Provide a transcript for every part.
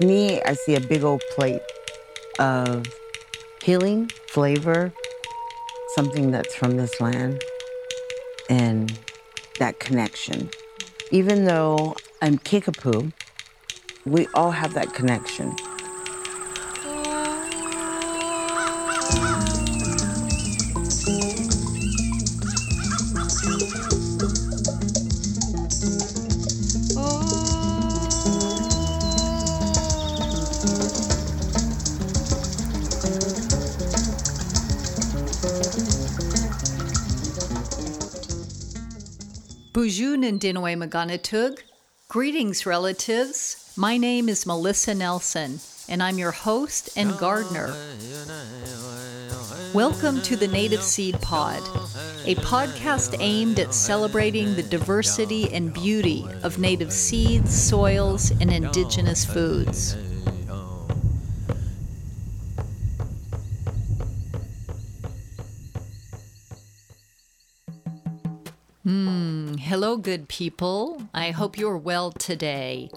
To me, I see a big old plate of healing, flavor, something that's from this land, and that connection. Even though I'm Kickapoo, we all have that connection. And Maganatug. Greetings, relatives. My name is Melissa Nelson, and I'm your host and gardener. Welcome to the Native Seed Pod, a podcast aimed at celebrating the diversity and beauty of native seeds, soils, and indigenous foods. Hmm, hello, good people. I hope you're well today.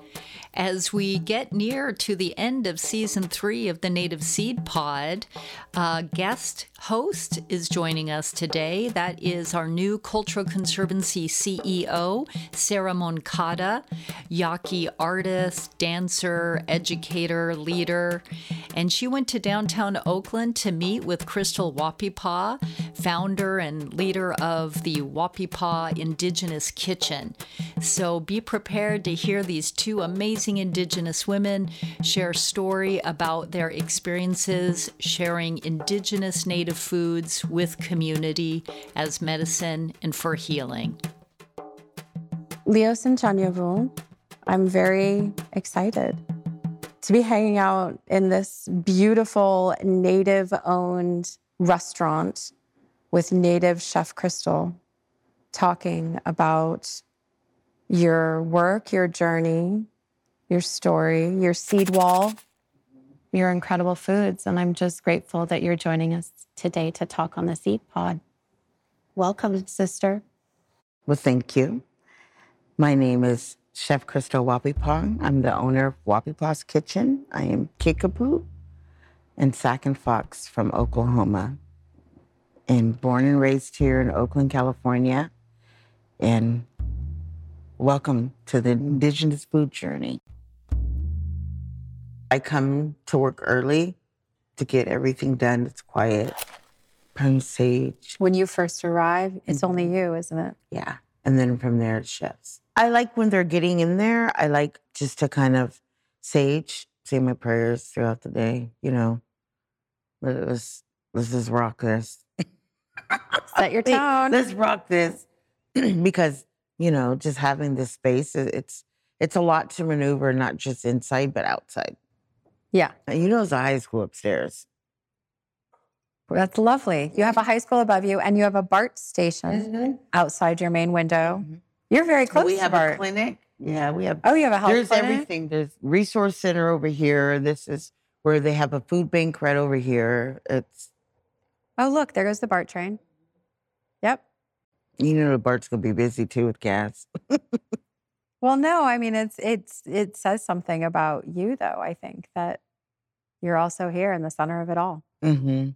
As we get near to the end of season three of the Native Seed Pod, a guest host is joining us today. That is our new Cultural Conservancy CEO, Sara Moncada, Yaqui artist, dancer, educator, leader. And she went to downtown Oakland to meet with Crystal Wahpepah, founder and leader of the Wahpepah Indigenous Kitchen. So be prepared to hear these two amazing Indigenous women share story about their experiences sharing Indigenous native foods with community as medicine and for healing. Leo Sinchanyavul, I'm very excited to be hanging out in this beautiful native owned restaurant with native chef Crystal talking about your work, your journey, your story, your seed wall, your incredible foods. And I'm just grateful that you're joining us today to talk on the Seed Pod. Welcome, sister. Well, thank you. My name is Chef Crystal Wapipong. I'm the owner of Wahpepah's Kitchen. I am Kickapoo and Sac and Fox from Oklahoma. And born and raised here in Oakland, California. And welcome to the Indigenous Food Journey. I come to work early to get everything done. It's quiet. Prune sage. When you first arrive, it's mm-hmm. only you, isn't it? Yeah. And then from there, it shifts. I like when they're getting in there, I like just to kind of sage, say my prayers throughout the day, you know. Let's let's just rock this. Set your tone. let's rock this. because, you know, just having this space, it's it's a lot to maneuver, not just inside, but outside. Yeah. And you know, there's a high school upstairs. That's lovely. You have a high school above you and you have a BART station mm-hmm. outside your main window. Mm-hmm. You're very close we have BART. a clinic. Yeah, we have. Oh, you have a health There's clinic? everything. There's resource center over here. This is where they have a food bank right over here. It's. Oh, look, there goes the BART train. Yep. You know, the BART's going to be busy too with gas. well, no, I mean, it's, it's, it says something about you though, I think that you're also here in the center of it all. Mm-hmm.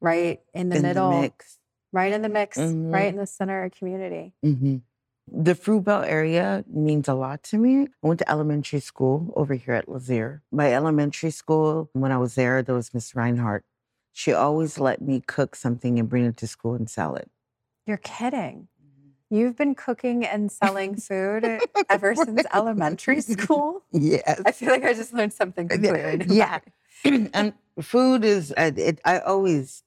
Right in the in middle. The. Right in the mix, mm-hmm. right in the center of community. Mm-hmm. The Fruitvale area means a lot to me. I went to elementary school over here at Lazear. My elementary school, when I was there, there was Miss Reinhardt. She always let me cook something and bring it to school and sell it. You're kidding. You've been cooking and selling food ever since elementary school? Yes. I feel like I just learned something completely new. Yeah. and food is, it, I always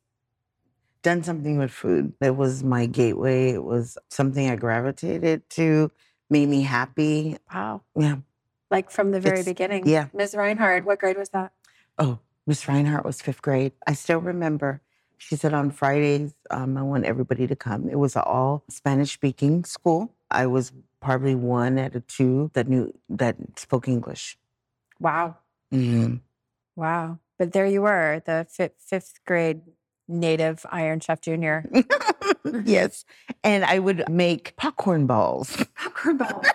done something with food. It was my gateway. It was something I gravitated to, made me happy. Wow. Yeah. Like from the very it's, beginning. Yeah. Ms. Reinhardt, what grade was that? Oh, Miss Reinhardt was fifth grade. I still remember. She said on Fridays, um, I want everybody to come. It was an all Spanish speaking school. I was probably one out of two that knew that spoke English. Wow. Mm-hmm. Wow. But there you were, the fifth, fifth grade native Iron Chef Junior. yes. And I would make popcorn balls. Popcorn balls.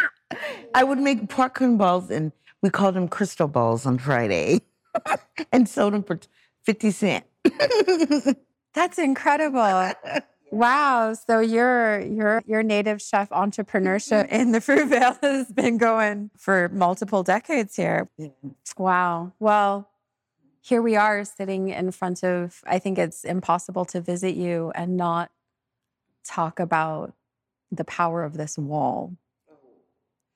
I would make popcorn balls and We called them crystal balls on Friday and sold them for 50 cents. That's incredible. Wow. So your your your native chef entrepreneurship mm-hmm. in the Fruitvale has been going for multiple decades here. Wow. Well, here we are sitting in front of I think it's impossible to visit you and not talk about the power of this wall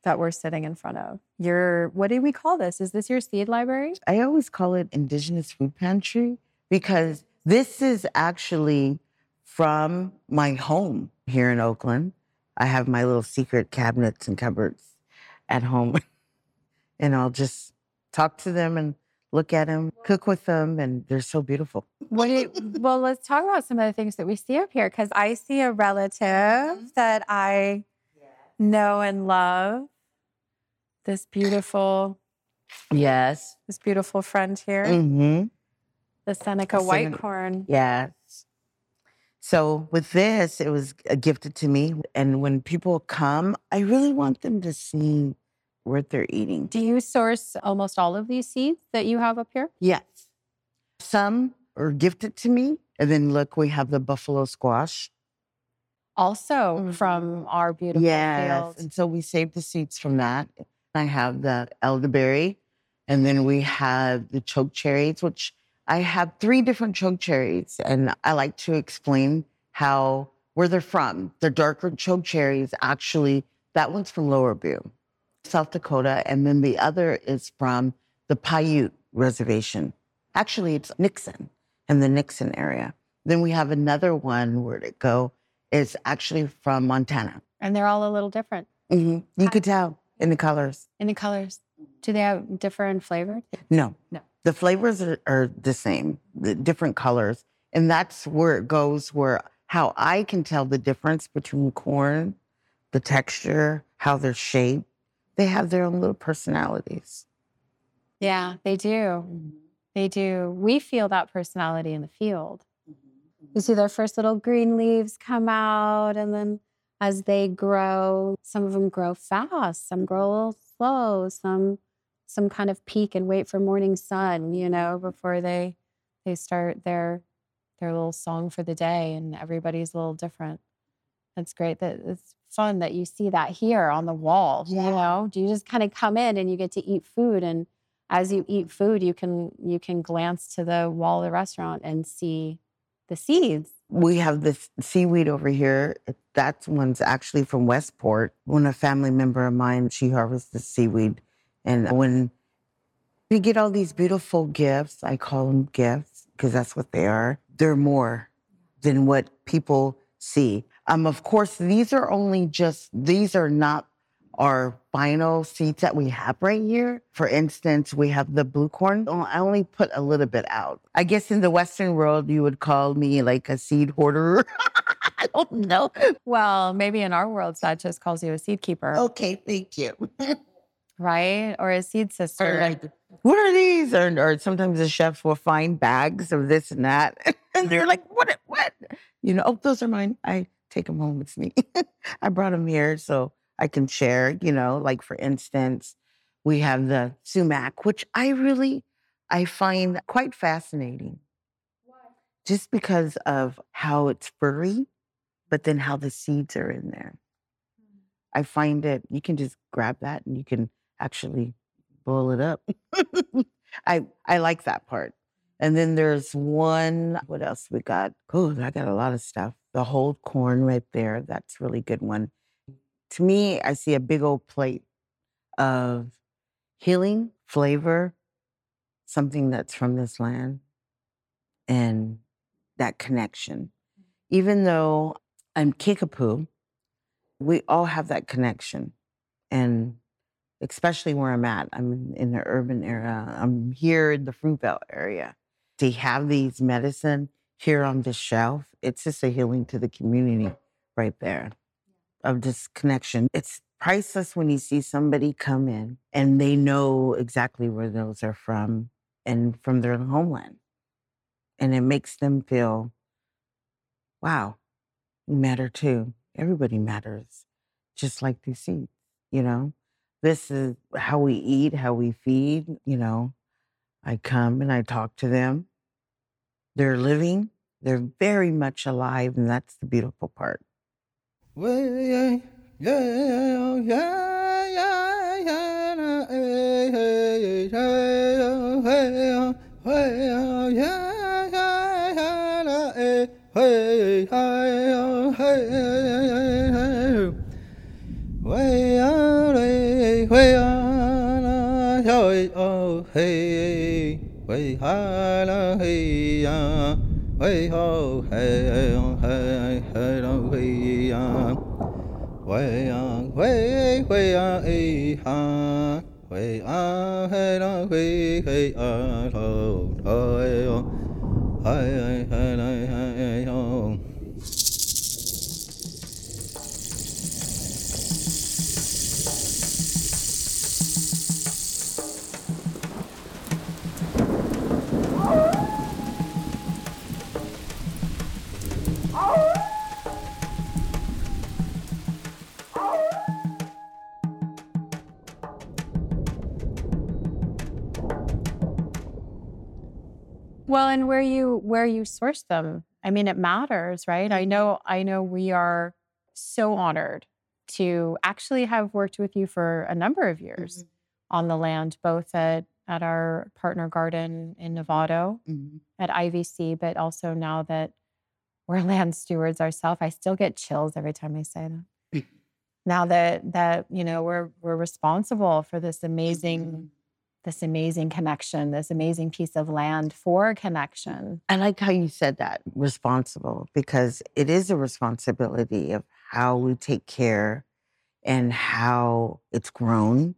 that we're sitting in front of. Your what do we call this? Is this your seed library? I always call it Indigenous Food Pantry because this is actually from my home here in Oakland. I have my little secret cabinets and cupboards at home, and I'll just talk to them and look at them, cook with them, and they're so beautiful. What do you, well, let's talk about some of the things that we see up here because I see a relative that I know and love. This beautiful, Yes. this beautiful friend here, Mm-hmm. The Seneca The white Seneca- corn. Yes. So with this, it was gifted to me, and when people come, I really want them to see what they're eating. Do you source almost all of these seeds that you have up here? Yes. Some are gifted to me. And then look, we have the buffalo squash. Also Mhm. from our beautiful yes. fields. And so we saved the seeds from that. I have the elderberry. And then we have the choke cherries, which I have three different choke cherries. And I like to explain how where they're from. The darker choke cherries, actually, that one's from Lower Brule, South Dakota. And then the other is from the Paiute Reservation. Actually, it's Nixon in the Nixon area. Then we have another one, where'd it go? is actually from Montana. And they're all a little different hmm You could tell in the colors. in the colors. Do they have different flavors? No. No. The flavors are, are the same, the different colors. And that's where it goes, where how I can tell the difference between corn, the texture, how they're shaped. They have their own little personalities. Yeah, they do. Mm-hmm. They do. We feel that personality in the field. Mm-hmm. You see their first little green leaves come out, and then as they grow, some of them grow fast, some grow a little slow, some some kind of peak and wait for morning sun, you know, before they they start their their little song for the day, and everybody's a little different. That's great that it's fun that you see that here on the wall. You know, do you just kind of come in and you get to eat food and as you eat food, you can you can glance to the wall of the restaurant and see the seeds. We have this seaweed over here. That one's actually from Westport. When a family member of mine, she harvests the seaweed. And when we get all these beautiful gifts, I call them gifts because that's what they are. They're more than what people see. Um, of course, these are only just, these are not our final seeds that we have right here. For instance, we have the blue corn. Oh, I only put a little bit out. I guess in the Western world, you would call me like a seed hoarder. I don't know. Well, maybe in our world, just calls you a seed keeper, Okay, thank you. right? Or a seed sister. Or like, what are these? Or, or sometimes the chefs will find bags of this and that. And they're like, what? What? You know, oh, those are mine. I take them home with me. I brought them here so I can share, you know, like for instance, we have the sumac, which I really, I find quite fascinating. Why? Just because of how it's furry, but then how the seeds are in there. Hmm. I find it, you can just grab that and you can actually boil it up. I I like that part. And then there's one, what else we got? Oh, I got a lot of stuff. The whole corn right there. That's really good one. To me, I see a big old plate of healing, flavor, something that's from this land, and that connection. Even though I'm Kickapoo, we all have that connection. And especially where I'm at, I'm in, the urban area. I'm here in the Fruitvale area. To have these medicine here on the shelf, it's just a healing to the community right there of this connection. It's priceless when you see somebody come in and they know exactly where those are from and from their homeland. And it makes them feel, wow, we matter too. Everybody matters, just like these seeds, you know? This is how we eat, how we feed, you know. I come and I talk to them. They're living, they're very much alive, and that's the beautiful part. hey oh, hey ho hey hey hey la hey ya hey ya hey hey ya hey ha. Hey a hey la hey hey hey yo hey hey and where you where you source them, I mean, it matters, right? I know, I know, we are so honored to actually have worked with you for a number of years Mm-hmm. on the land, both at at our partner garden in Novato Mhm. at IVC, but also now that we're land stewards ourselves, I still get chills every time I say that. now that that you know we're we're responsible for this amazing this amazing connection, this amazing piece of land for connection. I like how you said that responsible because it is a responsibility of how we take care and how it's grown.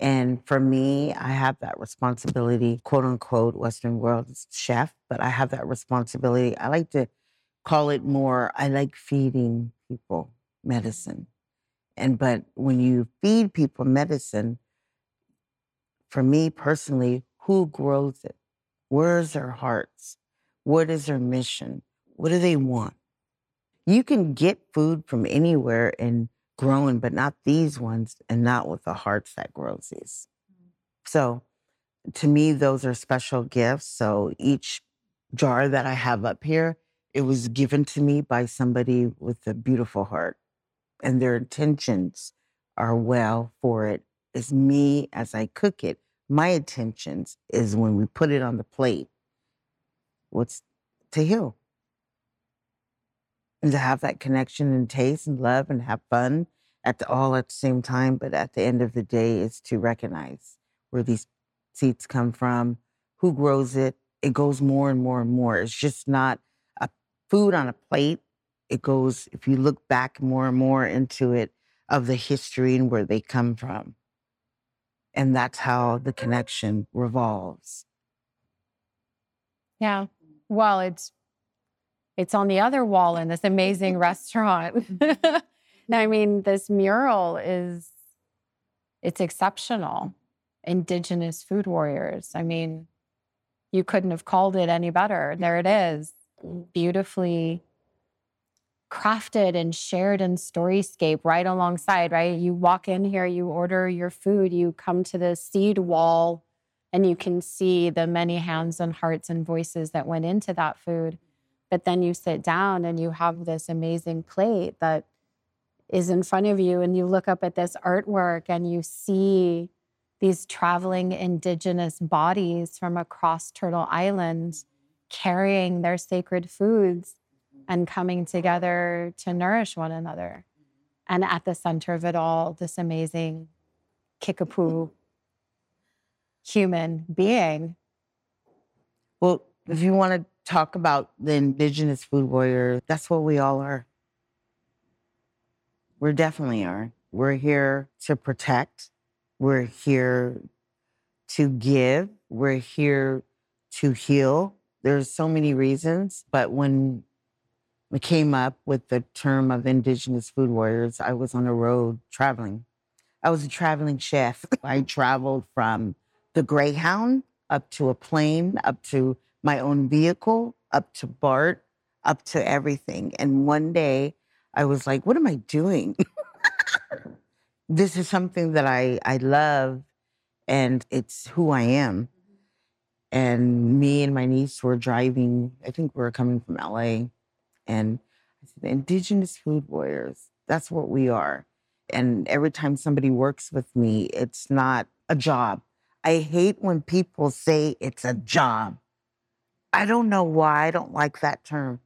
And for me, I have that responsibility, quote unquote, Western world chef, but I have that responsibility. I like to call it more, I like feeding people medicine. And but when you feed people medicine, for me personally, who grows it? Where's their hearts? What is their mission? What do they want? You can get food from anywhere and growing, but not these ones and not with the hearts that grows these. So to me, those are special gifts. So each jar that I have up here, it was given to me by somebody with a beautiful heart. And their intentions are well for it. It's me as I cook it. My intentions is when we put it on the plate, what's to heal and to have that connection and taste and love and have fun at the all at the same time. But at the end of the day, is to recognize where these seeds come from, who grows it. It goes more and more and more. It's just not a food on a plate. It goes, if you look back more and more into it, of the history and where they come from. And that's how the connection revolves. Yeah. Well, it's it's on the other wall in this amazing restaurant. Now, I mean, this mural is it's exceptional. Indigenous food warriors. I mean, you couldn't have called it any better. There it is. Beautifully crafted and shared in storyscape right alongside, right? You walk in here, you order your food, you come to the seed wall and you can see the many hands and hearts and voices that went into that food. But then you sit down and you have this amazing plate that is in front of you, and you look up at this artwork and you see these traveling indigenous bodies from across Turtle Island carrying their sacred foods and coming together to nourish one another. And at the center of it all, this amazing Kickapoo human being. Well, if you want to talk about the indigenous food warrior, that's what we all are. We definitely are. We're here to protect. We're here to give. We're here to heal. There's so many reasons, but when we came up with the term of indigenous food warriors, I was on the road traveling. I was a traveling chef. I traveled from the Greyhound up to a plane, up to my own vehicle, up to BART, up to everything. And one day I was like, what am I doing? this is something that I, I love and it's who I am. And me and my niece were driving, I think we were coming from LA. And I said, Indigenous food warriors, that's what we are. And every time somebody works with me, it's not a job. I hate when people say it's a job. I don't know why I don't like that term,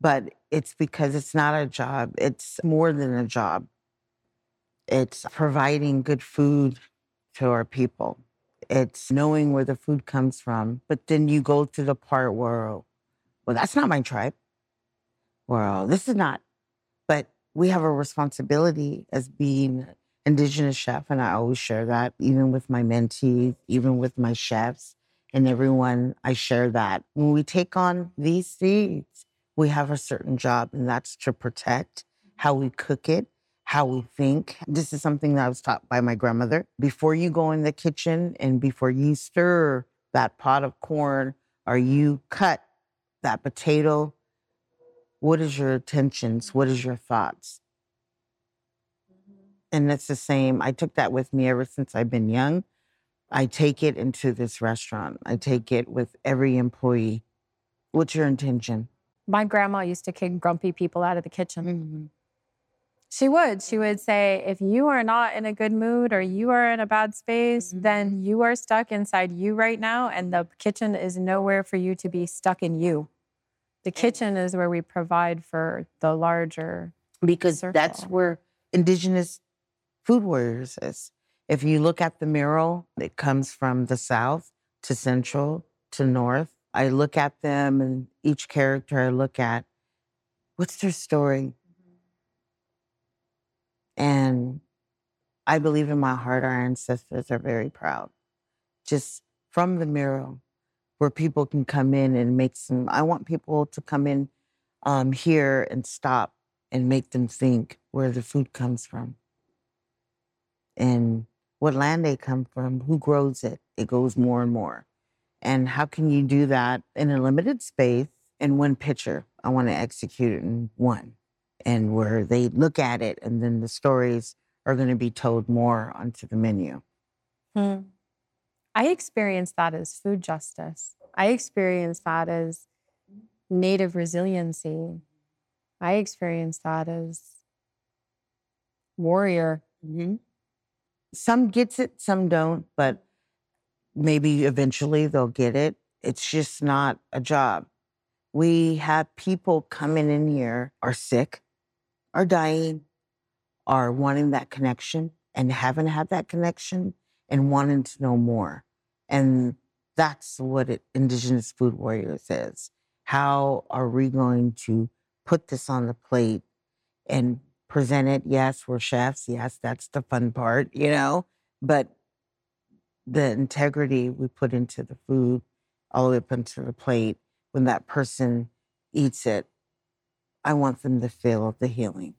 but it's because it's not a job. It's more than a job. It's providing good food to our people. It's knowing where the food comes from. But then you go to the part where, well, that's not my tribe. This is not. But we have a responsibility as being indigenous chef, and I always share that, even with my mentees, even with my chefs and everyone. I share that when we take on these seeds, we have a certain job, and that's to protect how we cook it, how we think. This is something that I was taught by my grandmother. Before you go in the kitchen and before you stir that pot of corn or you cut that potato, what is your intentions? What is your thoughts? Mm-hmm. And it's the same. I took that with me ever since I've been young. I take it into this restaurant. I take it with every employee. What's your intention? My grandma used to kick grumpy people out of the kitchen. Mm-hmm. She would. She would say, if you are not in a good mood or you are in a bad space, mm-hmm. then you are stuck inside you right now. And the kitchen is nowhere for you to be stuck in you. The kitchen is where we provide for the larger. Because that's where indigenous food warriors is. If you look at the mural, it comes from the south to central to north. I look at them and each character I look at, what's their story? And I believe in my heart our ancestors are very proud. Just from the mural, where people can come in and make some, I want people to come in um, here and stop and make them think where the food comes from and what land they come from, who grows it. It goes more and more. And how can you do that in a limited space in one picture? I want to execute it in one, and where they look at it, and then the stories are going to be told more onto the menu. Hmm. I experience that as food justice. I experience that as native resiliency. I experience that as warrior. Mm-hmm. Some gets it, some don't, but maybe eventually they'll get it. It's just not a job. We have people coming in here are sick, are dying, are wanting that connection and haven't had that connection and wanting to know more. And that's what it, Indigenous Food Warriors is. How are we going to put this on the plate and present it? Yes, we're chefs. Yes, that's the fun part, you know, but the integrity we put into the food all the way up into the plate, when that person eats it, I want them to feel the healing.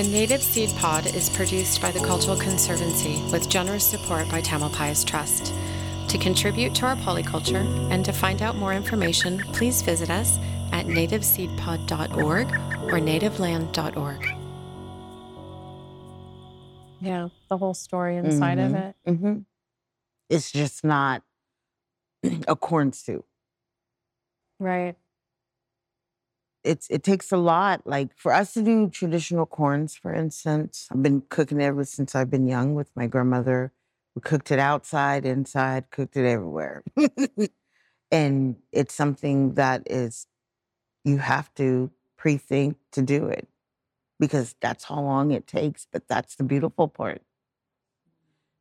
The Native Seed Pod is produced by the Cultural Conservancy with generous support by Tamil Tamalpais Trust. To contribute to our polyculture and to find out more information, please visit us at nativeseedpod.org or nativeland.org. Yeah, the whole story inside of Mhm. it. hmm It's just not a corn soup. Right. It's it takes a lot. Like for us to do traditional corns, for instance, I've been cooking it ever since I've been young with my grandmother. We cooked it outside, inside, cooked it everywhere. and it's something that is you have to pre-think to do it because that's how long it takes. But that's the beautiful part.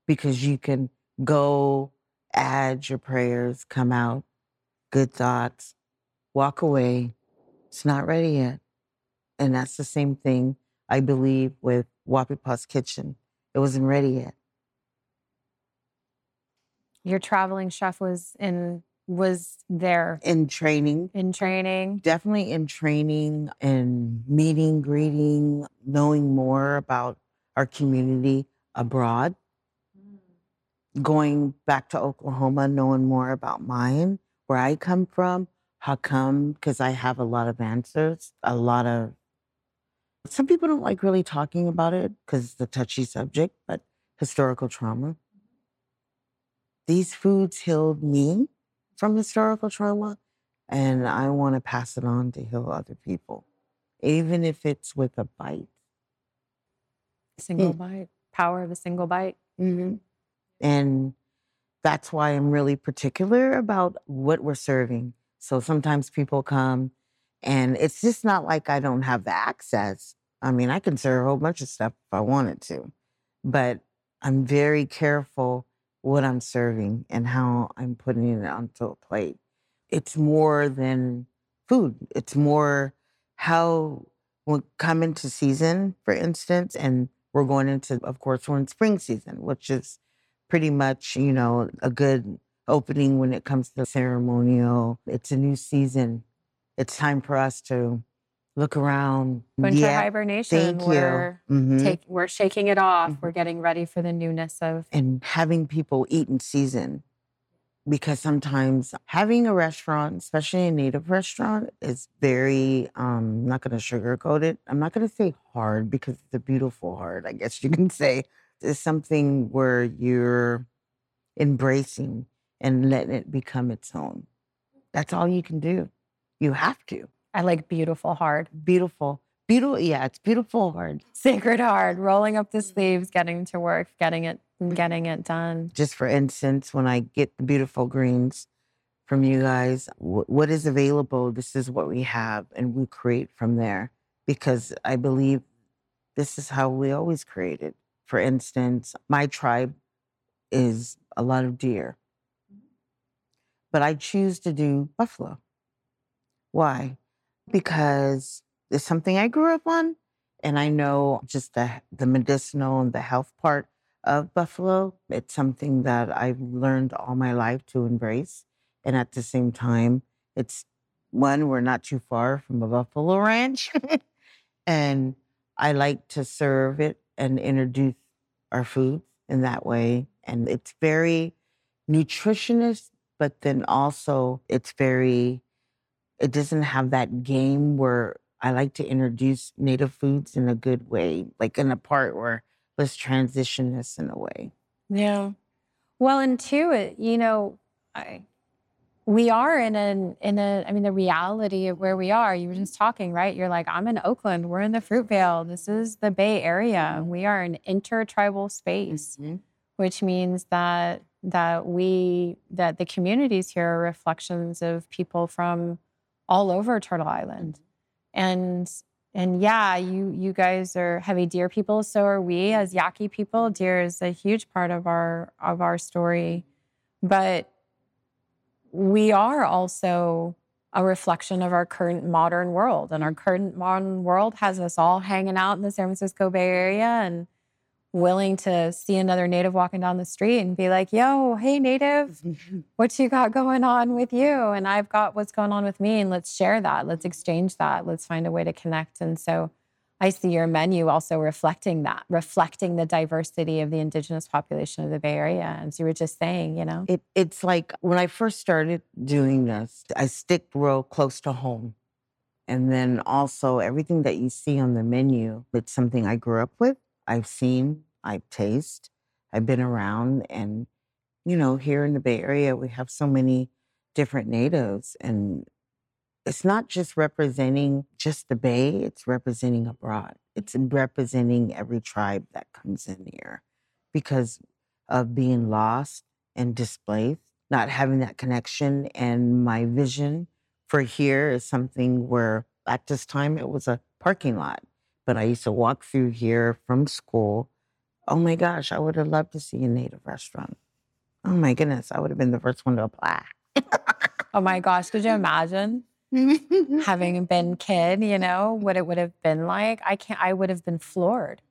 Because you can go, add your prayers, come out, good thoughts, walk away. It's not ready yet. And that's the same thing I believe with Wahpepah's Kitchen. It wasn't ready yet. Your traveling chef was in was there In training, in training. definitely in training and meeting, greeting, knowing more about our community abroad. Hmm. Going back to Oklahoma, knowing more about mine, where I come from, how come? Because I have a lot of answers, a lot of. Some people don't like really talking about it because it's a touchy subject, but historical trauma. These foods healed me from historical trauma, and I want to pass it on to heal other people, even if it's with a bite. Single Mm. bite. Power of a single bite. hmm And that's why I'm really particular about what we're serving. So sometimes people come and it's just not like I don't have the access. I mean, I can serve a whole bunch of stuff if I wanted to, but I'm very careful what I'm serving and how I'm putting it onto a plate. It's more than food. It's more how we come into season, for instance, and we're going into, of course, we're in spring season, which is pretty much, you know, a good opening when it comes to ceremonial. It's a new season. It's time for us to look around. Winter Yeah, hibernation. Thank We're you. Mhm. take we're shaking it off. Mhm. We're getting ready for the newness of and having people eat in season. Because sometimes having a restaurant, especially a native restaurant, is very, um, I'm not going to sugarcoat it. I'm not going to say hard because it's a beautiful hard, I guess you can say. It's something where you're embracing and letting it become its own. That's all you can do. You have to. I like beautiful hard. Beautiful. Beautiful. Yeah, it's beautiful hard. Sacred hard. Rolling up the mm-hmm. sleeves, getting to work, getting it mm-hmm. getting it done. just for instance, when I get the beautiful greens from you guys, wh- what is available, this is what we have, and we create from there because I believe this is how we always created. For instance, my tribe is a lot of deer, but I choose to do buffalo. Why? Because it's something I grew up on, and I know just the the medicinal and the health part of buffalo. It's something that I've learned all my life to embrace. And at the same time, it's one, we're not too far from a buffalo ranch. and I like to serve it and introduce our food in that way. And it's very nutritionist, but then also it's very, it doesn't have that game where I like to introduce native foods in a good way, like in a part where let's transition this in a way. Yeah. Well, and two, it, you know, I, we are in an in a I mean the reality of where we are. You were just talking, right? You're like, I'm in Oakland. We're in the Fruitvale. This is the Bay Area. We are an intertribal space, mm-hmm. which means that that we that the communities here are reflections of people from all over Turtle Island. Mm-hmm. And and yeah, you you guys are heavy deer people. So are we mm-hmm. as Yaqui people. Deer is a huge part of our of our story, but we are also a reflection of our current modern world. And our current modern world has us all hanging out in the San Francisco Bay Area and willing to see another native walking down the street and be like, yo, hey, native, what you got going on with you? And I've got what's going on with me. And let's share that. Let's mm-hmm. exchange that. Let's find a way to connect. And so I see your menu also reflecting that, reflecting the diversity of the indigenous population of the Bay Area. As you were just saying, you know? It, it's like when I first started doing this, I stick real close to home. And then also everything that you see on the menu, it's something I grew up with. I've seen, I've tasted, I've been around. And, you know, here in the Bay Area, we have so many different natives and it's not just representing just the Bay, it's representing abroad. It's representing every tribe that comes in here because of being lost and displaced, not having that connection. And my vision for here is something where at this time it was a parking lot, but I used to walk through here from school. Oh my gosh, I would have loved to see a native restaurant. Oh my goodness, I would have been the first one to apply. oh my gosh, could you imagine? having been kid, you know, what it would have been like. I can't I would have been floored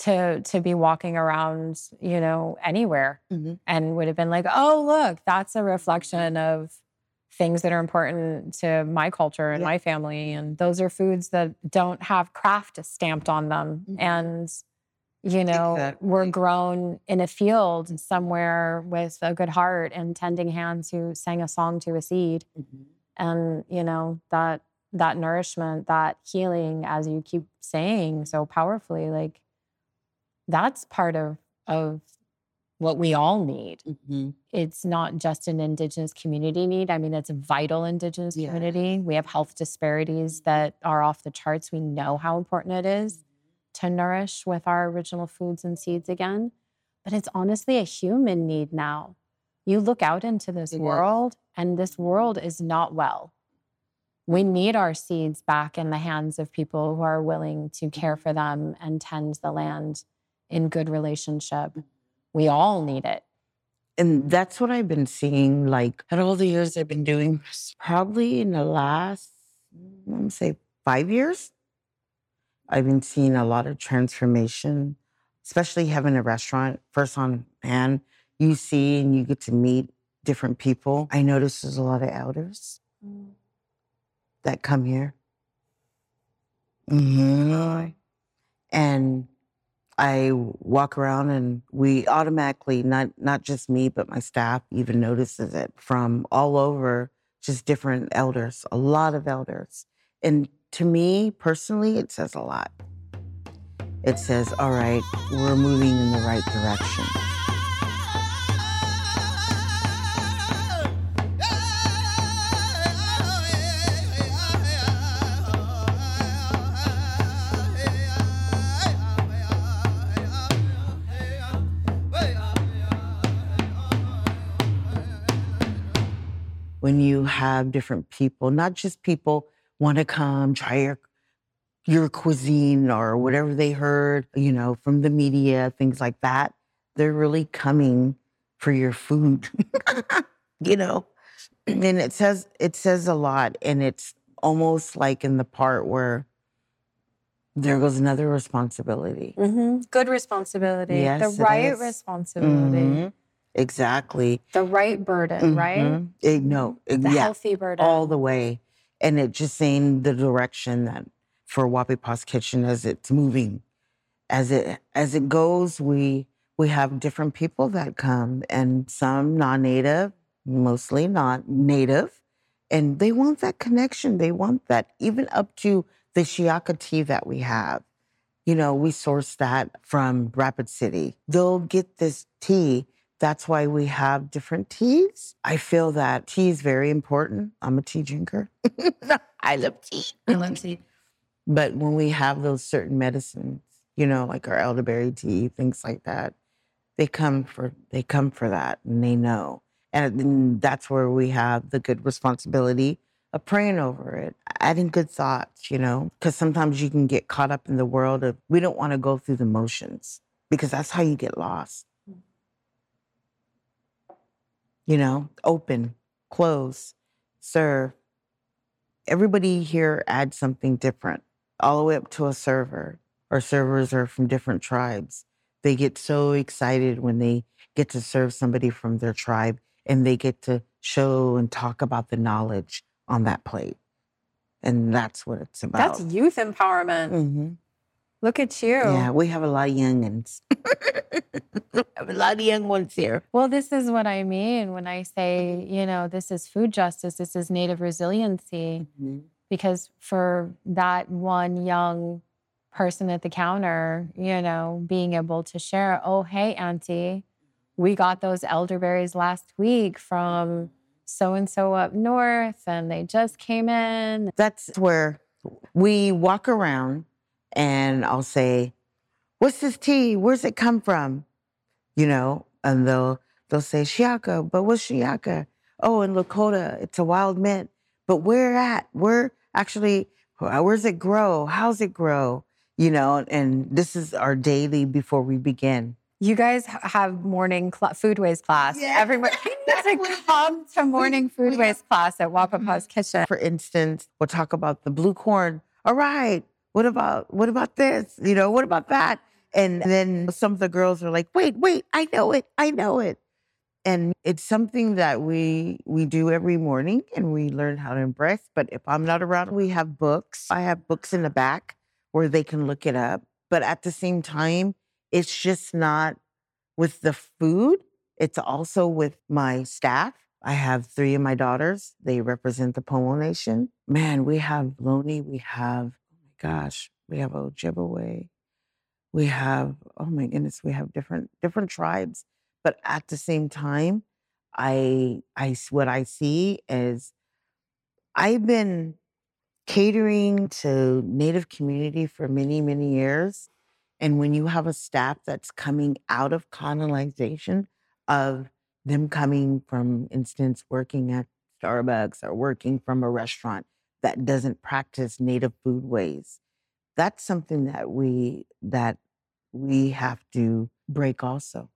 to to be walking around, you know, anywhere mm-hmm. and would have been like, "Oh, look, that's a reflection of things that are important to my culture and yeah. my family and those are foods that don't have Kraft stamped on them." Mm-hmm. And you know, exactly. we're grown in a field somewhere with a good heart and tending hands who sang a song to a seed. Mm-hmm and you know that that nourishment that healing as you keep saying so powerfully like that's part of of what we all need mm-hmm. it's not just an indigenous community need i mean it's a vital indigenous yeah. community we have health disparities that are off the charts we know how important it is mm-hmm. to nourish with our original foods and seeds again but it's honestly a human need now you look out into this world and this world is not well. We need our seeds back in the hands of people who are willing to care mm-hmm. for them and tend the land in good relationship. Mm-hmm. We all need it. And that's what I've been seeing, like at all the years I've been doing, this, probably in the last, I'm gonna say five years. I've been seeing a lot of transformation, especially having a restaurant first on hand. You see and you get to meet different people. I notice there's a lot of elders mm. that come here. Mm-hmm. And I walk around and we automatically, not not just me, but my staff even notices it from all over, just different elders, a lot of elders. And to me personally, it says a lot. It says, all right, we're moving in the right direction. Have different people, not just people want to come try your your cuisine or whatever they heard, you know, from the media, things like that. They're really coming for your food. you know. And it says it says a lot and it's almost like in the part where there goes another responsibility. Mm-hmm. Good responsibility. Yes, the right responsibility. Mm-hmm. Exactly. The right burden, mm-hmm. right? It, no, it, the yeah, healthy burden. All the way. And it just saying the direction that for Wahpepah's Kitchen as it's moving. As it as it goes, we we have different people that come and some non-native, mostly not native. And they want that connection. They want that, even up to the Shiaka tea that we have. You know, we source that from Rapid City. They'll get this tea that's why we have different teas. I feel that tea is very important. I'm a tea drinker. I love tea. I love tea. But when we have those certain medicines, you know, like our elderberry tea, things like that, they come for they come for that and they know. And that's where we have the good responsibility of praying over it, adding good thoughts, you know, because sometimes you can get caught up in the world of we don't want to go through the motions because that's how you get lost you know, open, close, serve. Everybody here adds something different, all the way up to a server. Our servers are from different tribes. They get so excited when they get to serve somebody from their tribe and they get to show and talk about the knowledge on that plate. And that's what it's about. That's youth empowerment. Mm-hmm. Look at you. Yeah, we have a lot of youngins. we have a lot of young ones here. Well, this is what I mean when I say, you know, this is food justice, this is native resiliency. Mm-hmm. Because for that one young person at the counter, you know, being able to share, oh, hey, Auntie, we got those elderberries last week from so and so up north, and they just came in. That's where we walk around and I'll say, What's this tea? Where's it come from? You know, and they'll they'll say Shiaka, but what's Shiaka? Oh, in Lakota, it's a wild mint. But where at? Where actually where's it grow? How's it grow? You know, and this is our daily before we begin. You guys have morning cl- foodways class. Yeah. Everyone needs to come to morning foodways class at Wahpepah's mm-hmm. Kitchen. For instance, we'll talk about the blue corn. All right, what about what about this? You know, what about that? And then some of the girls are like, wait, wait, I know it, I know it. And it's something that we we do every morning and we learn how to embrace. But if I'm not around, we have books. I have books in the back where they can look it up. But at the same time, it's just not with the food, it's also with my staff. I have three of my daughters. They represent the Pomo Nation. Man, we have Loni, we have, gosh, we have Ojibwe. We have, oh my goodness, we have different different tribes. But at the same time, I I what I see is I've been catering to Native community for many, many years. And when you have a staff that's coming out of colonization, of them coming from instance working at Starbucks or working from a restaurant that doesn't practice native food ways, that's something that we that we have to break also.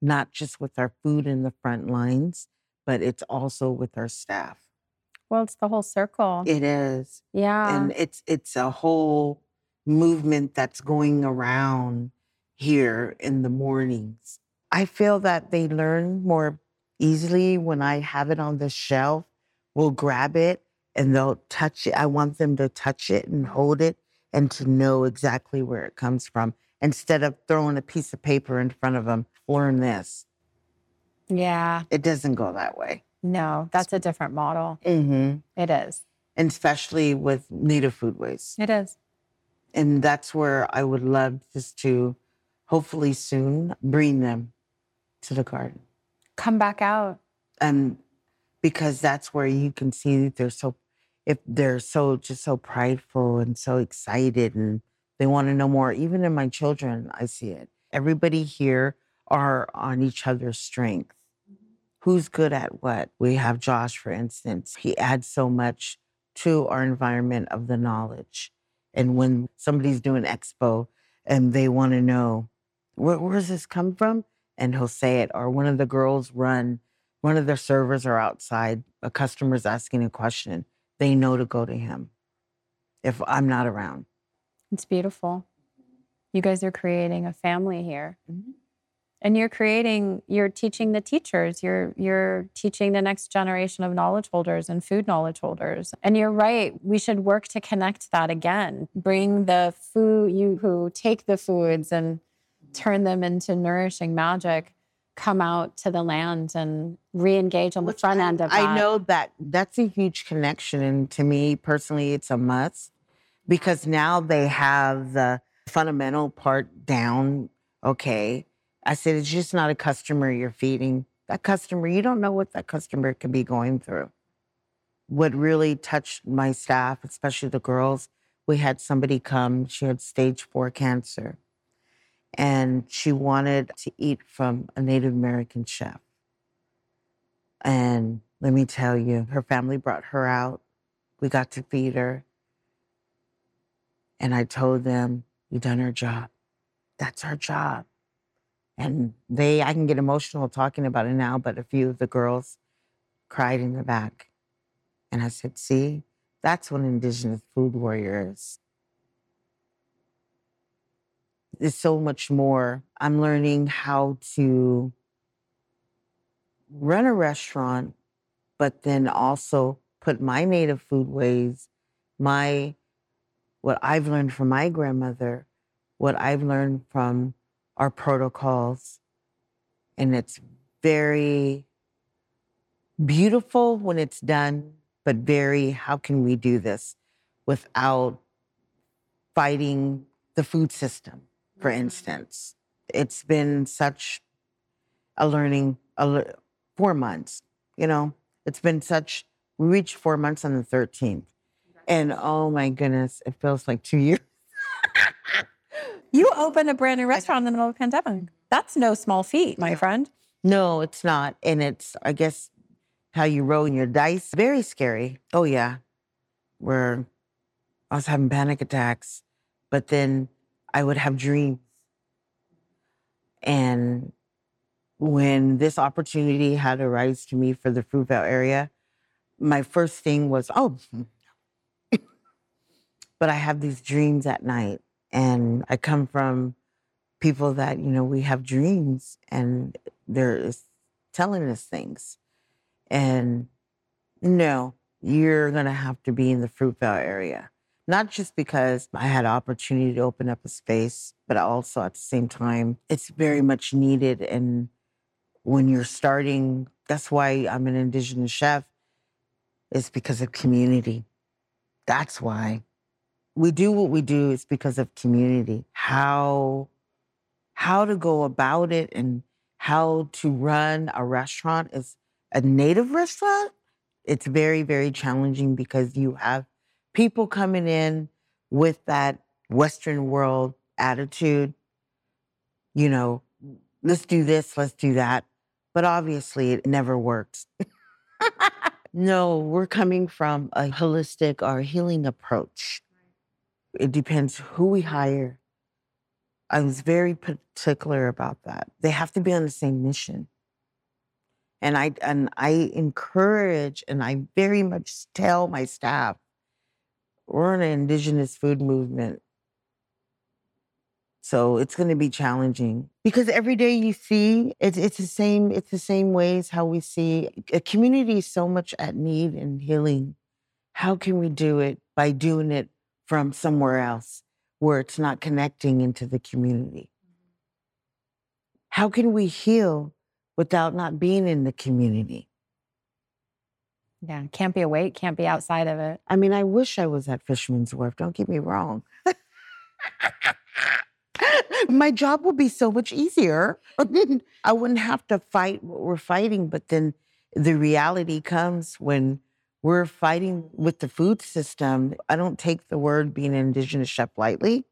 Not just with our food in the front lines, but it's also with our staff. Well, it's the whole circle. It is yeah. and it's it's a whole movement that's going around here in the mornings. I feel that they learn more easily when I have it on the shelf. We'll grab it and they'll touch it. I want them to touch it and hold it and to know exactly where it comes from instead of throwing a piece of paper in front of them. Learn this. yeah. It doesn't go that way. No, that's a different model. Mm-hmm. It is. And especially with native foodways. It is. and that's where I would love just to hopefully soon bring them to the garden. Come back out. And because that's where you can see that they're so if they're so just so prideful and so excited and they want to know more. Even in my children, I see it. Everybody here are on each other's strength. Who's good at what? We have Josh, for instance. He adds so much to our environment of the knowledge. And when somebody's doing expo and they want to know where, where does this come from, and he'll say it, or one of the girls run, one of their servers are outside, a customer's asking a question, they know to go to him if I'm not around. It's beautiful. You guys are creating a family here. Mhm. And you're creating, you're teaching the teachers, you're you're teaching the next generation of knowledge holders and food knowledge holders. And you're right, we should work to connect that again. Bring the food, you who take the foods and turn them into nourishing magic, come out to the land and re-engage on the front I- end of that. I know that that's a huge connection. And to me personally, it's a must because now they have the fundamental part down. Okay. I said, it's just not a customer you're feeding. That customer, you don't know what that customer could be going through. What really touched my staff, especially the girls, we had somebody come, she had stage four cancer, and she wanted to eat from a Native American chef. And let me tell you, her family brought her out. We got to feed her. And I told them, we done our job. That's our job. And they, I can get emotional talking about it now, but a few of the girls cried in the back. And I said, see, that's what Indigenous food warrior is. There's so much more. I'm learning how to run a restaurant, but then also put my native food ways, my what I've learned from my grandmother, what I've learned from our protocols. And it's very beautiful when it's done, but very, how can we do this without fighting the food system, for instance? It's been such a learning, a, four months, you know, it's been such, we reached four months on the 13th. And oh my goodness, it feels like two years. You opened a brand new restaurant in the middle of a pandemic. That's no small feat, my friend. No, it's not. And it's, I guess, how you roll your dice. Very scary. Oh, yeah. Where I was having panic attacks, but then I would have dreams. And when this opportunity had arisen to me for the Fruitvale area, my first thing was, oh, but I have these dreams at night. And I come from people that, you know, we have dreams and they're telling us things. And no, you're going to have to be in the Fruitvale area. Not just because I had opportunity to open up a space, but also at the same time, it's very much needed. And when you're starting, that's why I'm an Indigenous chef, is because of community. That's why we do what we do is because of community. How how to go about it and how to run a restaurant is a native restaurant. It's very very challenging because you have people coming in with that western world attitude. You know, let's do this, let's do that. But obviously it never works. no, we're coming from a holistic or healing approach it depends who we hire. I was very particular about that. They have to be on the same mission. And I and I encourage and I very much tell my staff, we're in an indigenous food movement. So it's going to be challenging because every day you see it's it's the same it's the same ways how we see a community is so much at need and healing. How can we do it by doing it from somewhere else where it's not connecting into the community? Mm-hmm. How can we heal without not being in the community? Yeah, can't be awake, can't be outside of it. I mean, I wish I was at Fisherman's Wharf. Don't get me wrong. My job would be so much easier. I wouldn't have to fight what we're fighting. But then the reality comes when we're fighting with the food system. I don't take the word being an indigenous chef lightly.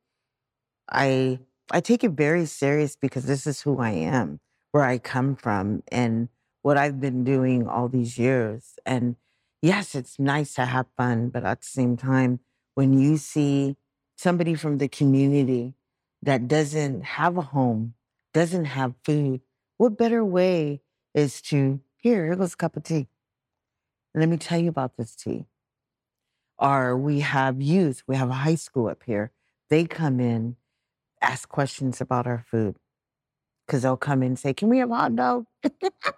I I take it very serious because this is who I am, where I come from, and what I've been doing all these years. And yes, it's nice to have fun, but at the same time, when you see somebody from the community that doesn't have a home, doesn't have food, what better way is to here, here goes a cup of tea. Let me tell you about this tea. Or we have youth, we have a high school up here. They come in, ask questions about our food. Because they'll come in and say, Can we have hot dog?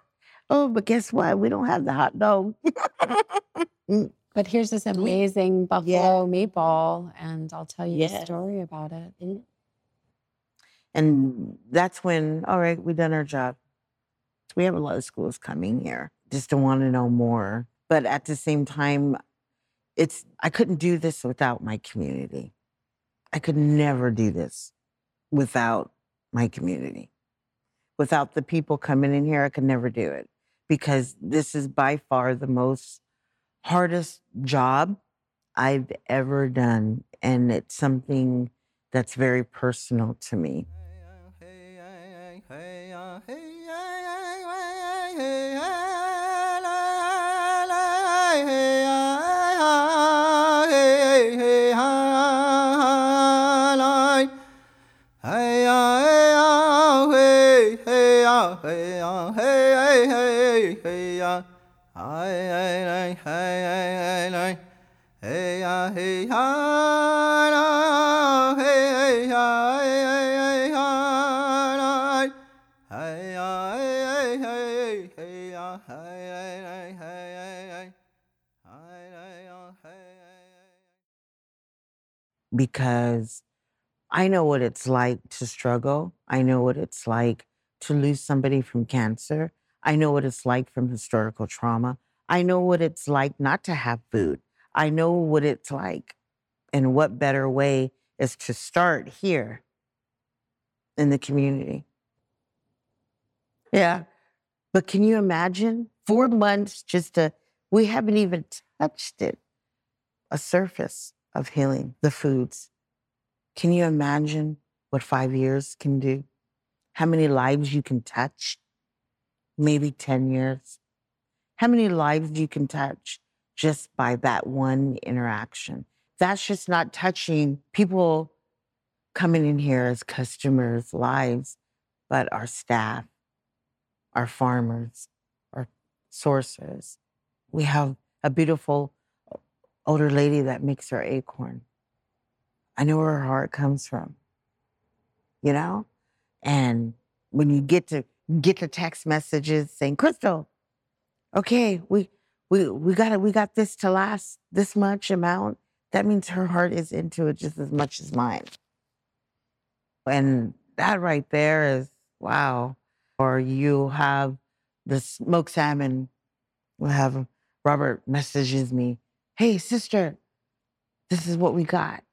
oh, but guess what? We don't have the hot dog. Mm, But here's this amazing buffalo meatball, and I'll tell you a story about it. and that's when, all right, we've done our job. We have a lot of schools coming here just to want to know more. But at the same time, it's I couldn't do this without my community. I could never do this without my community. Without the people coming in here, I could never do it because this is by far the most hardest job I've ever done. And it's something that's very personal to me. because I know what it's like to struggle. I know what it's like to lose somebody from cancer. I know what it's like from historical trauma. I know what it's like not to have food. I know what it's like. And what better way is to start here in the community? Yeah. But can you imagine four months just to, we haven't even touched it, a surface of healing, the foods. Can you imagine what five years can do? How many lives you can touch? Maybe 10 years. How many lives you can touch just by that one interaction? That's just not touching people coming in here as customers' lives, but our staff, our farmers, our sources. We have a beautiful older lady that makes her acorn. I know where her heart comes from, you know? And when you get to get the text messages saying, Crystal, okay, we we we got it, we got this to last this much amount, that means her heart is into it just as much as mine. And that right there is wow. Or you have the smoked salmon. We'll have Robert messages me, hey, sister, this is what we got.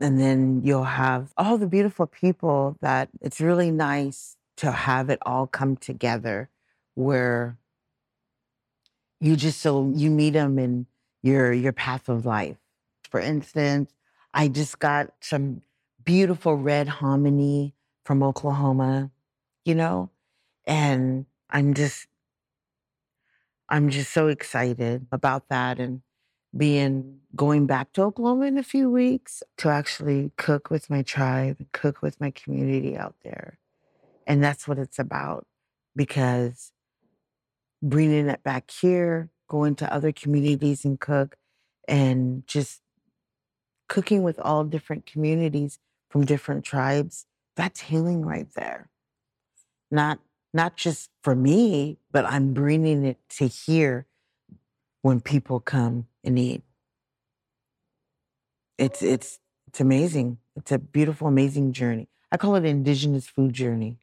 And then you'll have all the beautiful people that it's really nice to have it all come together where you just so you meet them in your your path of life. For instance, I just got some beautiful red hominy from Oklahoma, you know, and I'm just I'm just so excited about that and being going back to Oklahoma in a few weeks to actually cook with my tribe, cook with my community out there. And that's what it's about because bringing it back here, going to other communities and cook, and just cooking with all different communities from different tribes, that's healing right there. Not not just for me, but I'm bringing it to here when people come and eat. It's it's it's amazing. It's a beautiful, amazing journey. I call it indigenous food journey.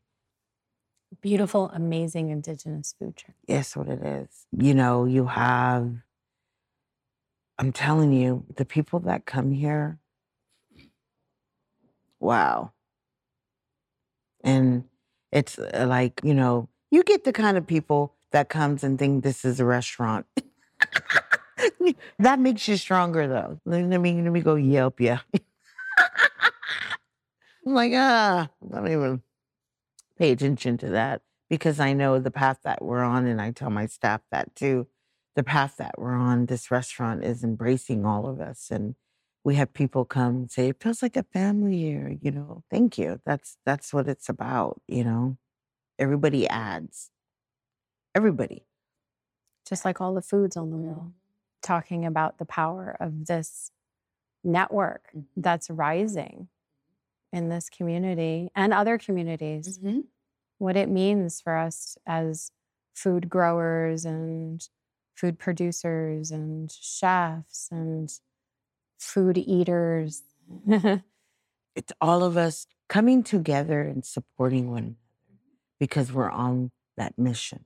Beautiful, amazing indigenous food journey. Yes, what it is. You know, you have I'm telling you, the people that come here, wow. And it's uh, like, you know, you get the kind of people that comes and think this is a restaurant. that makes you stronger though. Let me let me go Yelp you. I'm like, ah, don't even pay attention to that because I know the path that we're on, and I tell my staff that too. The path that we're on, this restaurant is embracing all of us, and we have people come and say it feels like a family here. You know, thank you. That's that's what it's about. You know, everybody adds. Everybody. Just like all the foods on the wall, talking about the power of this network Mm-hmm. that's rising in this community and other communities. Mm-hmm. what it means for us as food growers and food producers and chefs and food eaters. it's all of us coming together and supporting one another because we're on that mission.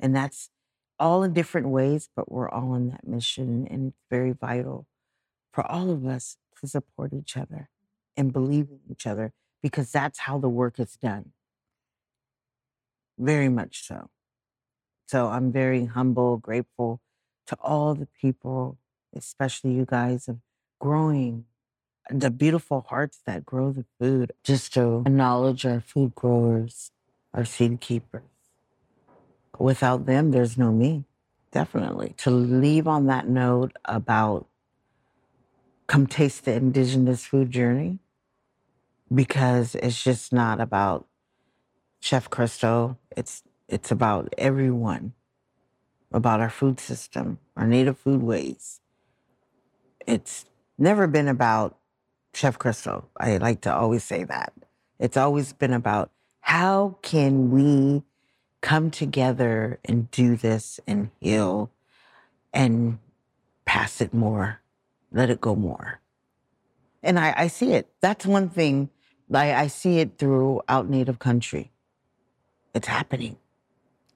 And that's all in different ways, but we're all on that mission. And it's very vital for all of us to support each other and believe in each other because that's how the work is done. Very much so. So I'm very humble, grateful to all the people, especially you guys, of growing the beautiful hearts that grow the food, just to acknowledge our food growers, our seed keepers. Without them, there's no me, definitely. To leave on that note about come taste the indigenous food journey because it's just not about Chef Crystal. It's it's about everyone, about our food system, our native food ways. It's never been about Chef Crystal. I like to always say that. It's always been about how can we come together and do this and heal and pass it more, let it go more. And I, I see it. That's one thing. I, I see it throughout Native country. It's happening.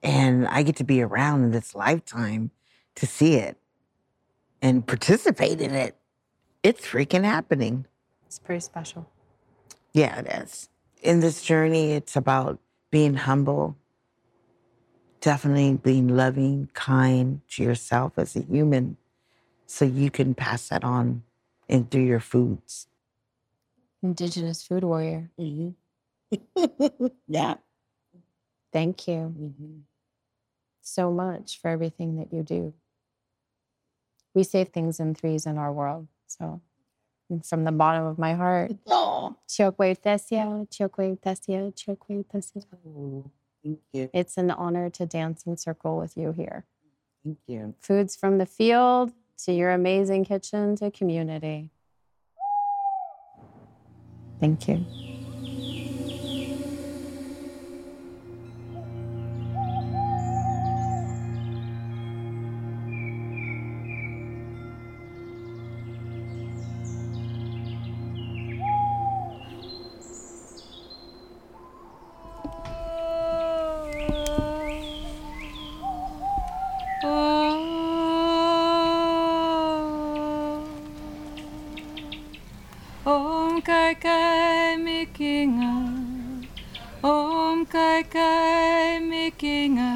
And I get to be around in this lifetime to see it and participate in it. It's freaking happening. It's pretty special. Yeah, it is. In this journey, it's about being humble, definitely being loving, kind to yourself as a human, so you can pass that on and through your foods. Indigenous food warrior. Mm-hmm. yeah. Thank you Mm-hmm. so much for everything that you do. We say things in threes in our world. So, from the bottom of my heart, Oh, Chokwe Tessia, Chokwe Tessia, Chokwe Tessia. thank you. It's an honor to dance in circle with you here. Thank you. Foods from the field to your amazing kitchen to community. Thank you. Om kai kai mikinga Om kai kai mikinga